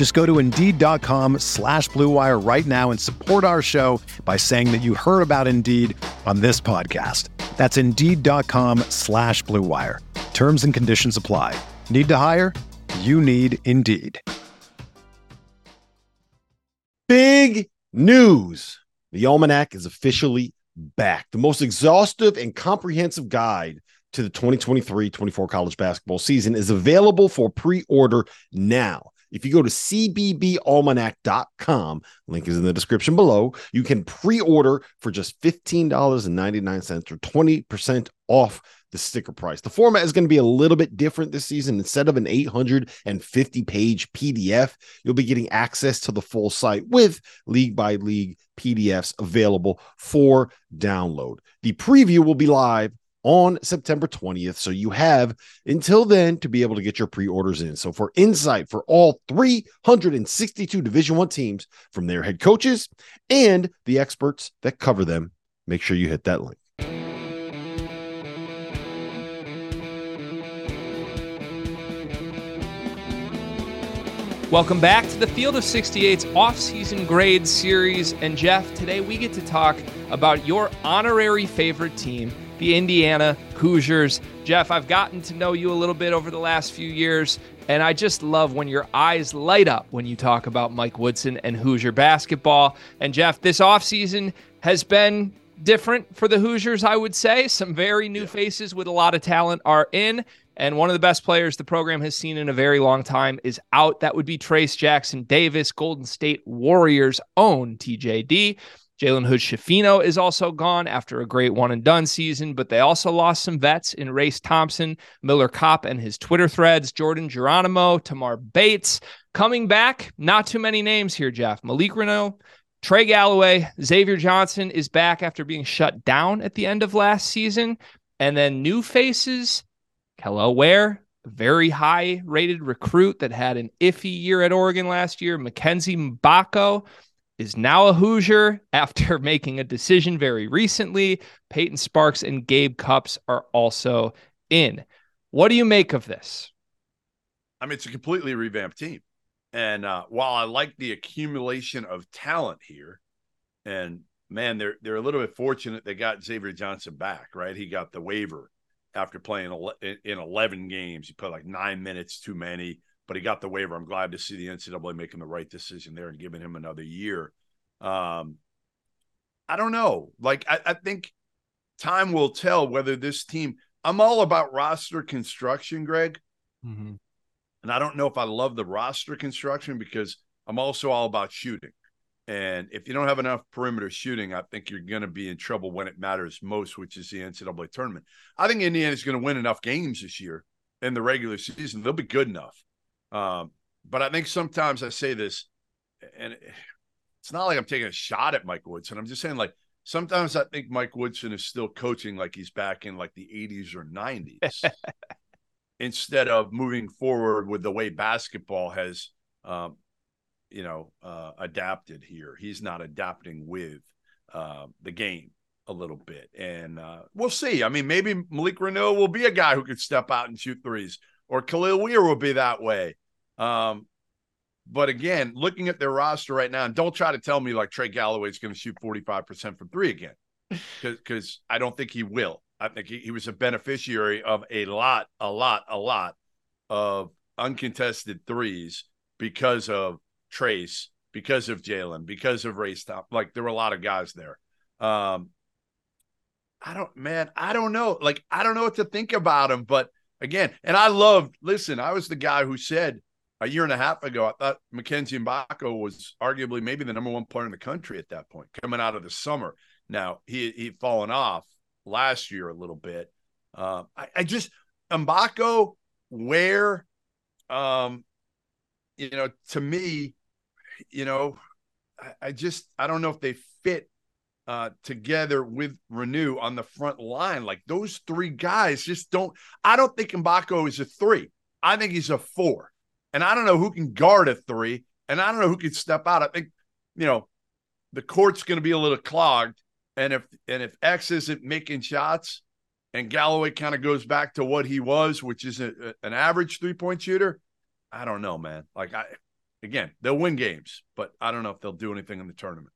Just go to Indeed.com slash BlueWire right now and support our show by saying that you heard about Indeed on this podcast. That's Indeed.com slash BlueWire. Terms and conditions apply. Need to hire? You need Indeed. Big news. The Almanac is officially back. The most exhaustive and comprehensive guide to the 2023 24 college basketball season is available for pre order now. If you go to cbbalmanac.com, link is in the description below, you can pre order for just $15.99 or 20% off the sticker price. The format is going to be a little bit different this season. Instead of an 850 page PDF, you'll be getting access to the full site with league by league PDFs available for download. The preview will be live on September 20th. So you have until then to be able to get your pre-orders in. So for insight for all 362 Division 1 teams from their head coaches and the experts that cover them, make sure you hit that link. Welcome back to the Field of 68's off-season grade series. And Jeff, today we get to talk about your honorary favorite team, the Indiana Hoosiers. Jeff, I've gotten to know you a little bit over the last few years, and I just love when your eyes light up when you talk about Mike Woodson and Hoosier basketball. And Jeff, this offseason has been different for the Hoosiers, I would say. Some very new faces with a lot of talent are in. And one of the best players the program has seen in a very long time is out. That would be Trayce Jackson Davis, Golden State Warriors' own TJD. Jalen Hood Schifino is also gone after a great one and done season, but they also lost some vets in Race Thompson, Miller Kopp and his Twitter threads, Jordan Geronimo, Tamar Bates. Coming back, not too many names here, Jeff. Malik Reneau, Trey Galloway, Xavier Johnson is back after being shut down at the end of last season. And then new faces Kel'el Ware, very high rated recruit that had an iffy year at Oregon last year. Mackenzie Mgbako is now a Hoosier after making a decision very recently. Peyton Sparks and Gabe Cupps are also in. What do you make of this? I mean, it's a completely revamped team. And uh, while I like the accumulation of talent here, and man, they're they're a little bit fortunate they got Xavier Johnson back, right? He got the waiver after playing in 11 games. He played like nine minutes too many, but he got the waiver. I'm glad to see the NCAA making the right decision there and giving him another year. Um, I don't know. Like, I, I think time will tell whether this team, I'm all about roster construction, Greg. Mm-hmm. And I don't know if I love the roster construction because I'm also all about shooting. And if you don't have enough perimeter shooting, I think you're going to be in trouble when it matters most, which is the NCAA tournament. I think Indiana's going to win enough games this year in the regular season. They'll be good enough. Um, but I think sometimes I say this, and it's not like I'm taking a shot at Mike Woodson. I'm just saying, like, sometimes I think Mike Woodson is still coaching like he's back in like the 80s or 90s instead of moving forward with the way basketball has um, you know, uh, adapted here. He's not adapting with uh, the game a little bit, and uh, we'll see. I mean, maybe Malik Reneau will be a guy who could step out and shoot threes, or Kel'el Ware will be that way. Um, but again, looking at their roster right now, and don't try to tell me like Trey Galloway is going to shoot forty five percent from three again, because I don't think he will. I think he, he was a beneficiary of a lot, a lot, a lot of uncontested threes because of Trayce, because of Jalen, because of Race Top. Like there were a lot of guys there. Um, I don't, man, I don't know. Like, I don't know what to think about him. But again, and I love, listen, I was the guy who said a year and a half ago, I thought Mackenzie Mgbako was arguably maybe the number one player in the country at that point, coming out of the summer. Now he he'd fallen off last year a little bit. Uh, I, I just Mgbako, where, um, you know, to me, you know, I, I just I don't know if they fit uh, together with Reneau on the front line. Like those three guys just don't. I don't think Mgbako is a three. I think he's a four. And I don't know who can guard a three, and I don't know who can step out. I think, you know, the court's going to be a little clogged. And if and if X isn't making shots, and Galloway kind of goes back to what he was, which is a, a, an average three point shooter, I don't know, man. Like I, again, they'll win games, but I don't know if they'll do anything in the tournament.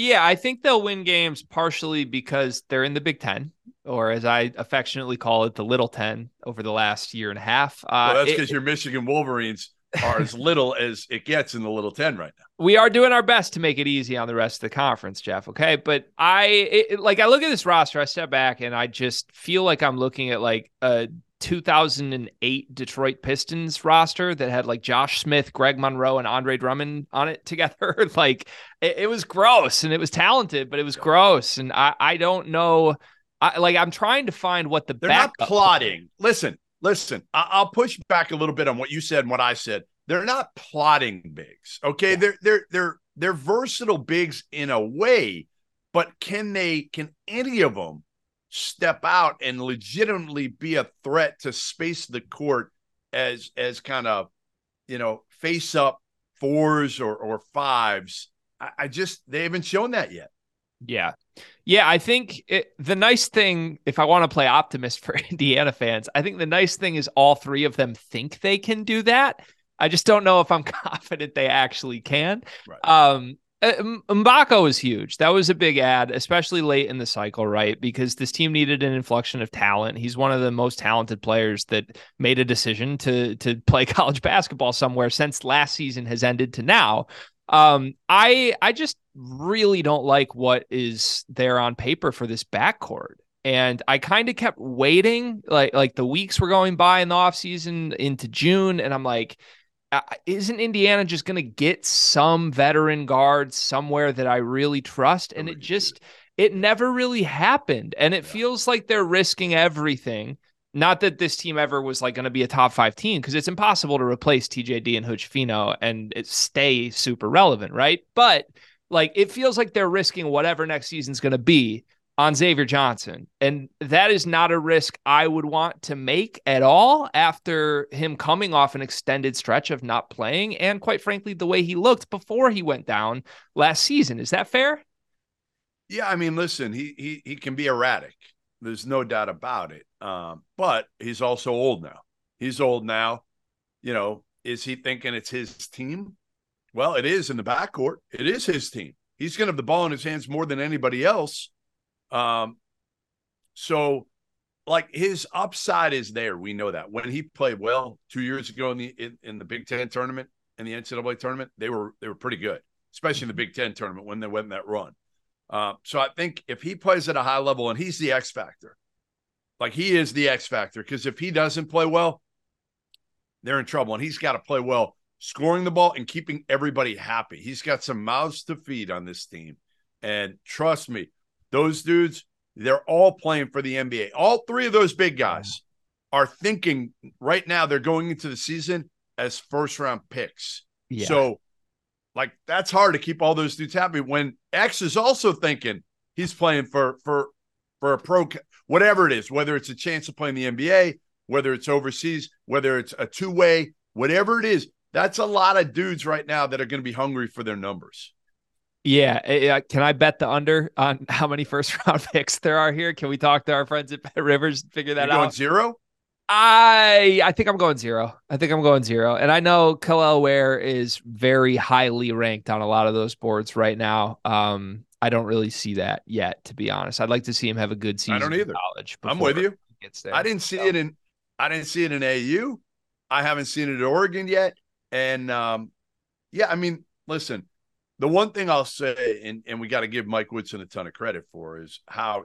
Yeah, I think they'll win games partially because they're in the Big Ten, or as I affectionately call it, the Little Ten over the last year and a half. Uh, well, that's because your Michigan Wolverines are as little as it gets in the Little Ten right now. We are doing our best to make it easy on the rest of the conference, Jeff. Okay, but I it, like I look at this roster, I step back and I just feel like I'm looking at like a 2008 Detroit Pistons roster that had like Josh Smith, Greg Monroe, and Andre Drummond on it together. like it, it, was gross and it was talented, but it was gross. And I, I don't know. I like I'm trying to find what the they're not plotting. Listen, listen. I, will push back a little bit on what you said and what I said. They're not plotting bigs. Okay, yeah. they're they're they're they're versatile bigs in a way, but can they? Can any of them? Step out and legitimately be a threat to space the court as as kind of you know face up fours or or fives. I, I just they haven't shown that yet. Yeah. Yeah, I think it, the nice thing, if I want to play optimist for Indiana fans, I think the nice thing is all three of them think they can do that. I just don't know if I'm confident they actually can. Right. Um, uh, Mgbako is huge. That was a big ad, especially late in the cycle, right? Because this team needed an inflection of talent. He's one of the most talented players that made a decision to to play college basketball somewhere since last season has ended to now. Um, I I just really don't like what is there on paper for this backcourt. And I kind of kept waiting, like like the weeks were going by in the offseason into June, and I'm like, isn't Indiana just going to get some veteran guards somewhere that I really trust? And it just, it never really happened. And it yeah. feels like they're risking everything. Not that this team ever was like going to be a top five team because it's impossible to replace TJD and Hood-Schifino and stay super relevant, right? But like it feels like they're risking whatever next season's going to be on Xavier Johnson. And that is not a risk I would want to make at all after him coming off an extended stretch of not playing. And quite frankly, the way he looked before he went down last season. Is that fair? Yeah. I mean, listen, he, he, he can be erratic. There's no doubt about it. Um, but he's also old now. He's old now. You know, is he thinking it's his team? Well, it is in the backcourt. It is his team. He's going to have the ball in his hands more than anybody else. Um, so like his upside is there. We know that when he played well two years ago in the in, in the Big Ten tournament and the NCAA tournament, they were they were pretty good, especially in the Big Ten tournament when they went that run. Uh, so I think if he plays at a high level and he's the X factor, like he is the X factor, because if he doesn't play well, they're in trouble. And he's got to play well, scoring the ball and keeping everybody happy. He's got some mouths to feed on this team. And trust me, those dudes, they're all playing for the NBA. All three of those big guys are thinking right now they're going into the season as first round picks. Yeah. So, like, that's hard to keep all those dudes happy when X is also thinking he's playing for for for a pro whatever it is, whether it's a chance to play in the NBA, whether it's overseas, whether it's a two way, whatever it is. That's a lot of dudes right now that are going to be hungry for their numbers. Yeah, eh, eh, can I bet the under on how many first round picks there are here? Can we talk to our friends at Bet Rivers and figure that You're out? zero. I I think I'm going zero. I think I'm going zero. And I know Kel'el Ware is very highly ranked on a lot of those boards right now. Um, I don't really see that yet, to be honest. I'd like to see him have a good season. I don't either. college. I'm with you. I didn't see so. it in I didn't see it in AAU. I haven't seen it at Oregon yet. And um, yeah, I mean, listen, the one thing I'll say, and, and we got to give Mike Woodson a ton of credit for, is how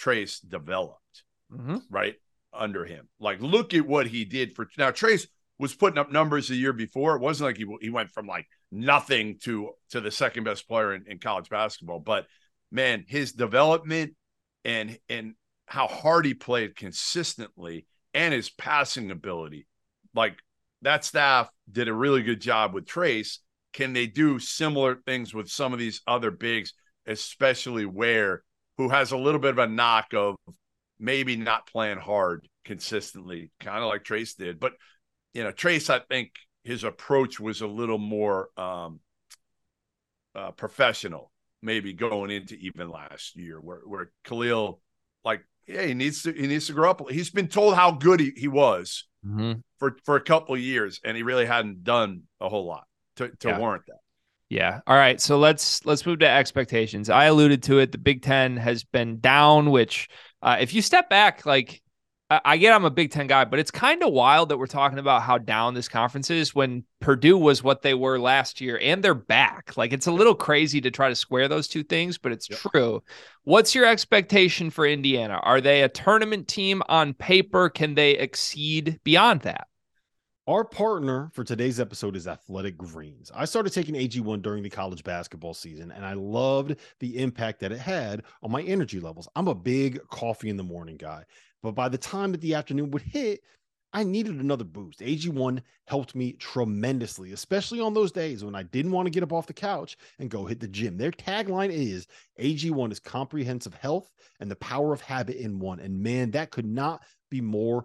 Trayce developed, Mm-hmm. right? Under him. Like, look at what he did for now. Trayce was putting up numbers the year before. It wasn't like he, he went from like nothing to to the second best player in, in college basketball. But man, his development and and how hard he played consistently and his passing ability, like that staff did a really good job with Trayce. Can they do similar things with some of these other bigs, especially Ware, who has a little bit of a knock of maybe not playing hard consistently, kind of like Trayce did. But you know, Trayce, I think his approach was a little more um, uh, professional, maybe going into even last year, where where Kel'el, like, yeah, he needs to he needs to grow up. He's been told how good he, he was Mm-hmm. for for a couple of years, and he really hadn't done a whole lot to to Yeah. warrant that. Yeah. All right. So let's let's move to expectations. I alluded to it. The Big Ten has been down, which uh, if you step back, like I, I get I'm a Big Ten guy, but it's kind of wild that we're talking about how down this conference is when Purdue was what they were last year and they're back. Like it's a little crazy to try to square those two things, but it's Yep. true. What's your expectation for Indiana? Are they a tournament team on paper? Can they exceed beyond that? Our partner for today's episode is Athletic Greens. I started taking AG1 during the college basketball season, and I loved the impact that it had on my energy levels. I'm a big coffee in the morning guy, but by the time that the afternoon would hit, I needed another boost. AG1 helped me tremendously, especially on those days when I didn't want to get up off the couch and go hit the gym. Their tagline is AG1 is comprehensive health and the power of habit in one. And man, that could not be more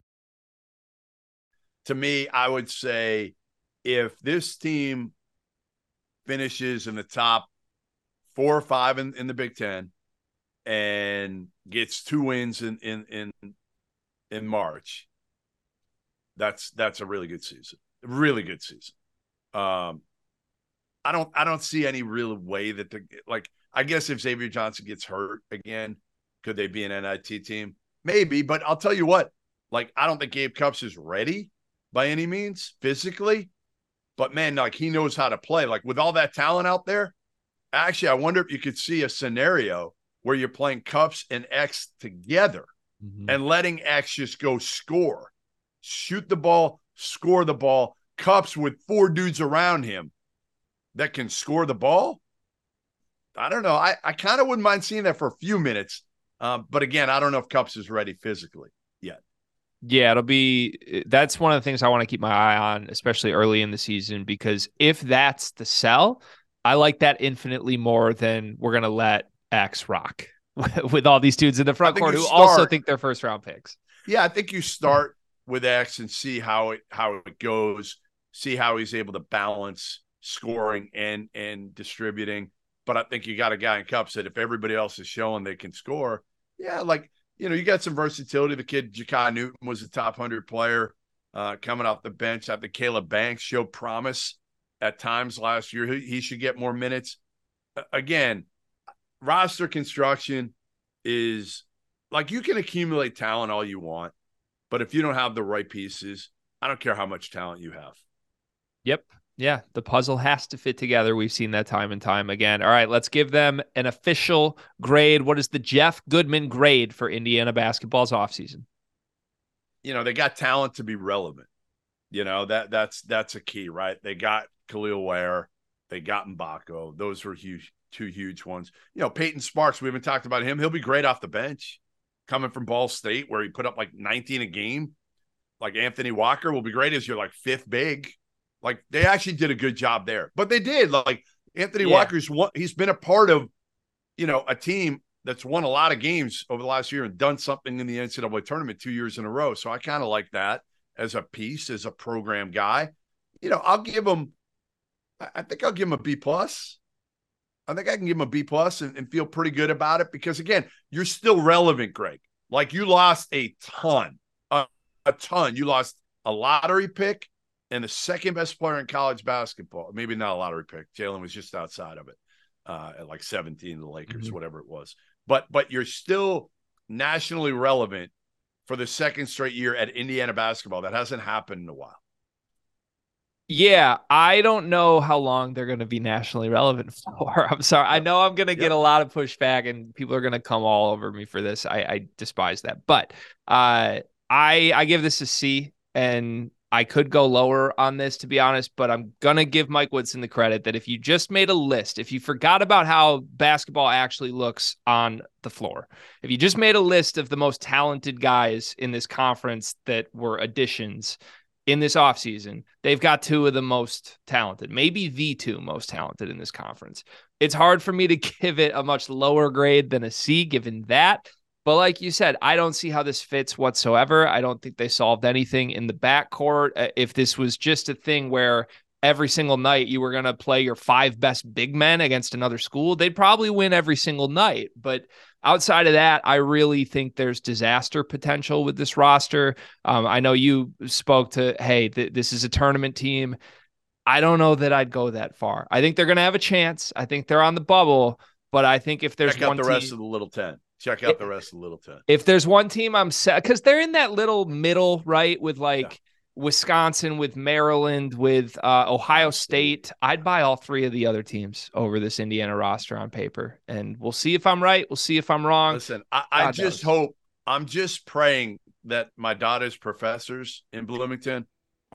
To me, I would say if this team finishes in the top four or five in, in the Big Ten and gets two wins in in in in March, that's that's a really good season. Really good season. Um I don't I don't see any real way that the like I guess if Xavier Johnson gets hurt again, could they be an NIT team? Maybe, but I'll tell you what, like I don't think Gabe Cupps is ready by any means physically. But man, like he knows how to play. Like with all that talent out there, actually, I wonder if you could see a scenario where you're playing Cupps and X together mm-hmm. and letting X just go score, shoot the ball, score the ball. Cupps with four dudes around him that can score the ball. I don't know. I, I kind of wouldn't mind seeing that for a few minutes. Um, but again, I don't know if Cupps is ready physically yet. Yeah, it'll be eh, that's one of the things I want to keep my eye on, especially early in the season, because if that's the sell, I like that infinitely more than we're gonna let X rock with all these dudes in the front court who start, also think they're first round picks. Yeah, I think you start with X and see how it how it goes, see how he's able to balance scoring and and distributing. But I think you got a guy in Cupps that if everybody else is showing they can score, yeah, like you know, you got some versatility. The kid Jakai Newton was a top hundred player uh, coming off the bench. I think Kaleb Banks showed promise at times last year. He, he should get more minutes. Again, roster construction is like you can accumulate talent all you want, but if you don't have the right pieces, I don't care how much talent you have. Yep. Yeah, the puzzle has to fit together. We've seen that time and time again. All right, let's give them an official grade. What is the Jeff Goodman grade for Indiana basketball's offseason? You know, they got talent to be relevant. You know, that that's that's a key, right? They got Kel'el Ware, they got Mgbako. Those were huge, two huge ones. You know, Peyton Sparks, we haven't talked about him. He'll be great off the bench coming from Ball State, where he put up like 19 a game. Like Anthony Walker will be great as your like fifth big like they actually did a good job there, but they did. Like Anthony yeah. Walker's one, he's been a part of, you know, a team that's won a lot of games over the last year and done something in the NCAA tournament two years in a row. So I kind of like that as a piece, as a program guy. You know, I'll give him. I think I'll give him a B plus. I think I can give him a B plus and, and feel pretty good about it because again, you're still relevant, Greg. Like you lost a ton, a, a ton. You lost a lottery pick and the second best player in college basketball. Maybe not a lottery pick. Jalen was just outside of it uh, at like 17, the Lakers, mm-hmm. whatever it was. But but you're still nationally relevant for the second straight year at Indiana basketball. That hasn't happened in a while. Yeah, I don't know how long they're going to be nationally relevant for. I'm sorry. Yep. I know I'm going to yep. get a lot of pushback and people are going to come all over me for this. I, I despise that. But uh, I I give this a C and I could go lower on this, to be honest, but I'm going to give Mike Woodson the credit that if you just made a list, if you forgot about how basketball actually looks on the floor, if you just made a list of the most talented guys in this conference that were additions in this offseason, they've got two of the most talented, maybe the two most talented in this conference. It's hard for me to give it a much lower grade than a C given that. But like you said, I don't see how this fits whatsoever. I don't think they solved anything in the backcourt. Uh, if this was just a thing where every single night you were going to play your five best big men against another school, they'd probably win every single night. But outside of that, I really think there's disaster potential with this roster. Um, I know you spoke to, hey, th- this is a tournament team. I don't know that I'd go that far. I think they're going to have a chance. I think they're on the bubble. But I think if there's Check one the team, rest of the Little Ten. Check out the rest of Little Ten. If there's one team I'm set because they're in that little middle, right? With like yeah. Wisconsin, with Maryland, with uh, Ohio State. I'd buy all three of the other teams over this Indiana roster on paper. And we'll see if I'm right. We'll see if I'm wrong. Listen, I, I just knows. hope I'm just praying that my daughter's professors in Bloomington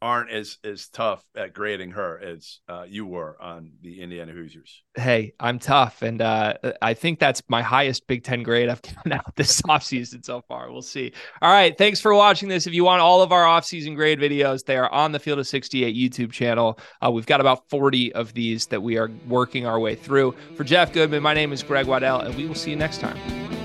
aren't as as tough at grading her as uh, you were on the Indiana Hoosiers. Hey, I'm tough, and uh, I think that's my highest Big Ten grade I've given out this offseason so far. We'll see. All right, thanks for watching this. If you want all of our offseason grade videos, they are on the Field of 68 YouTube channel. Uh, we've got about 40 of these that we are working our way through. For Jeff Goodman, my name is Greg Waddell, and we will see you next time.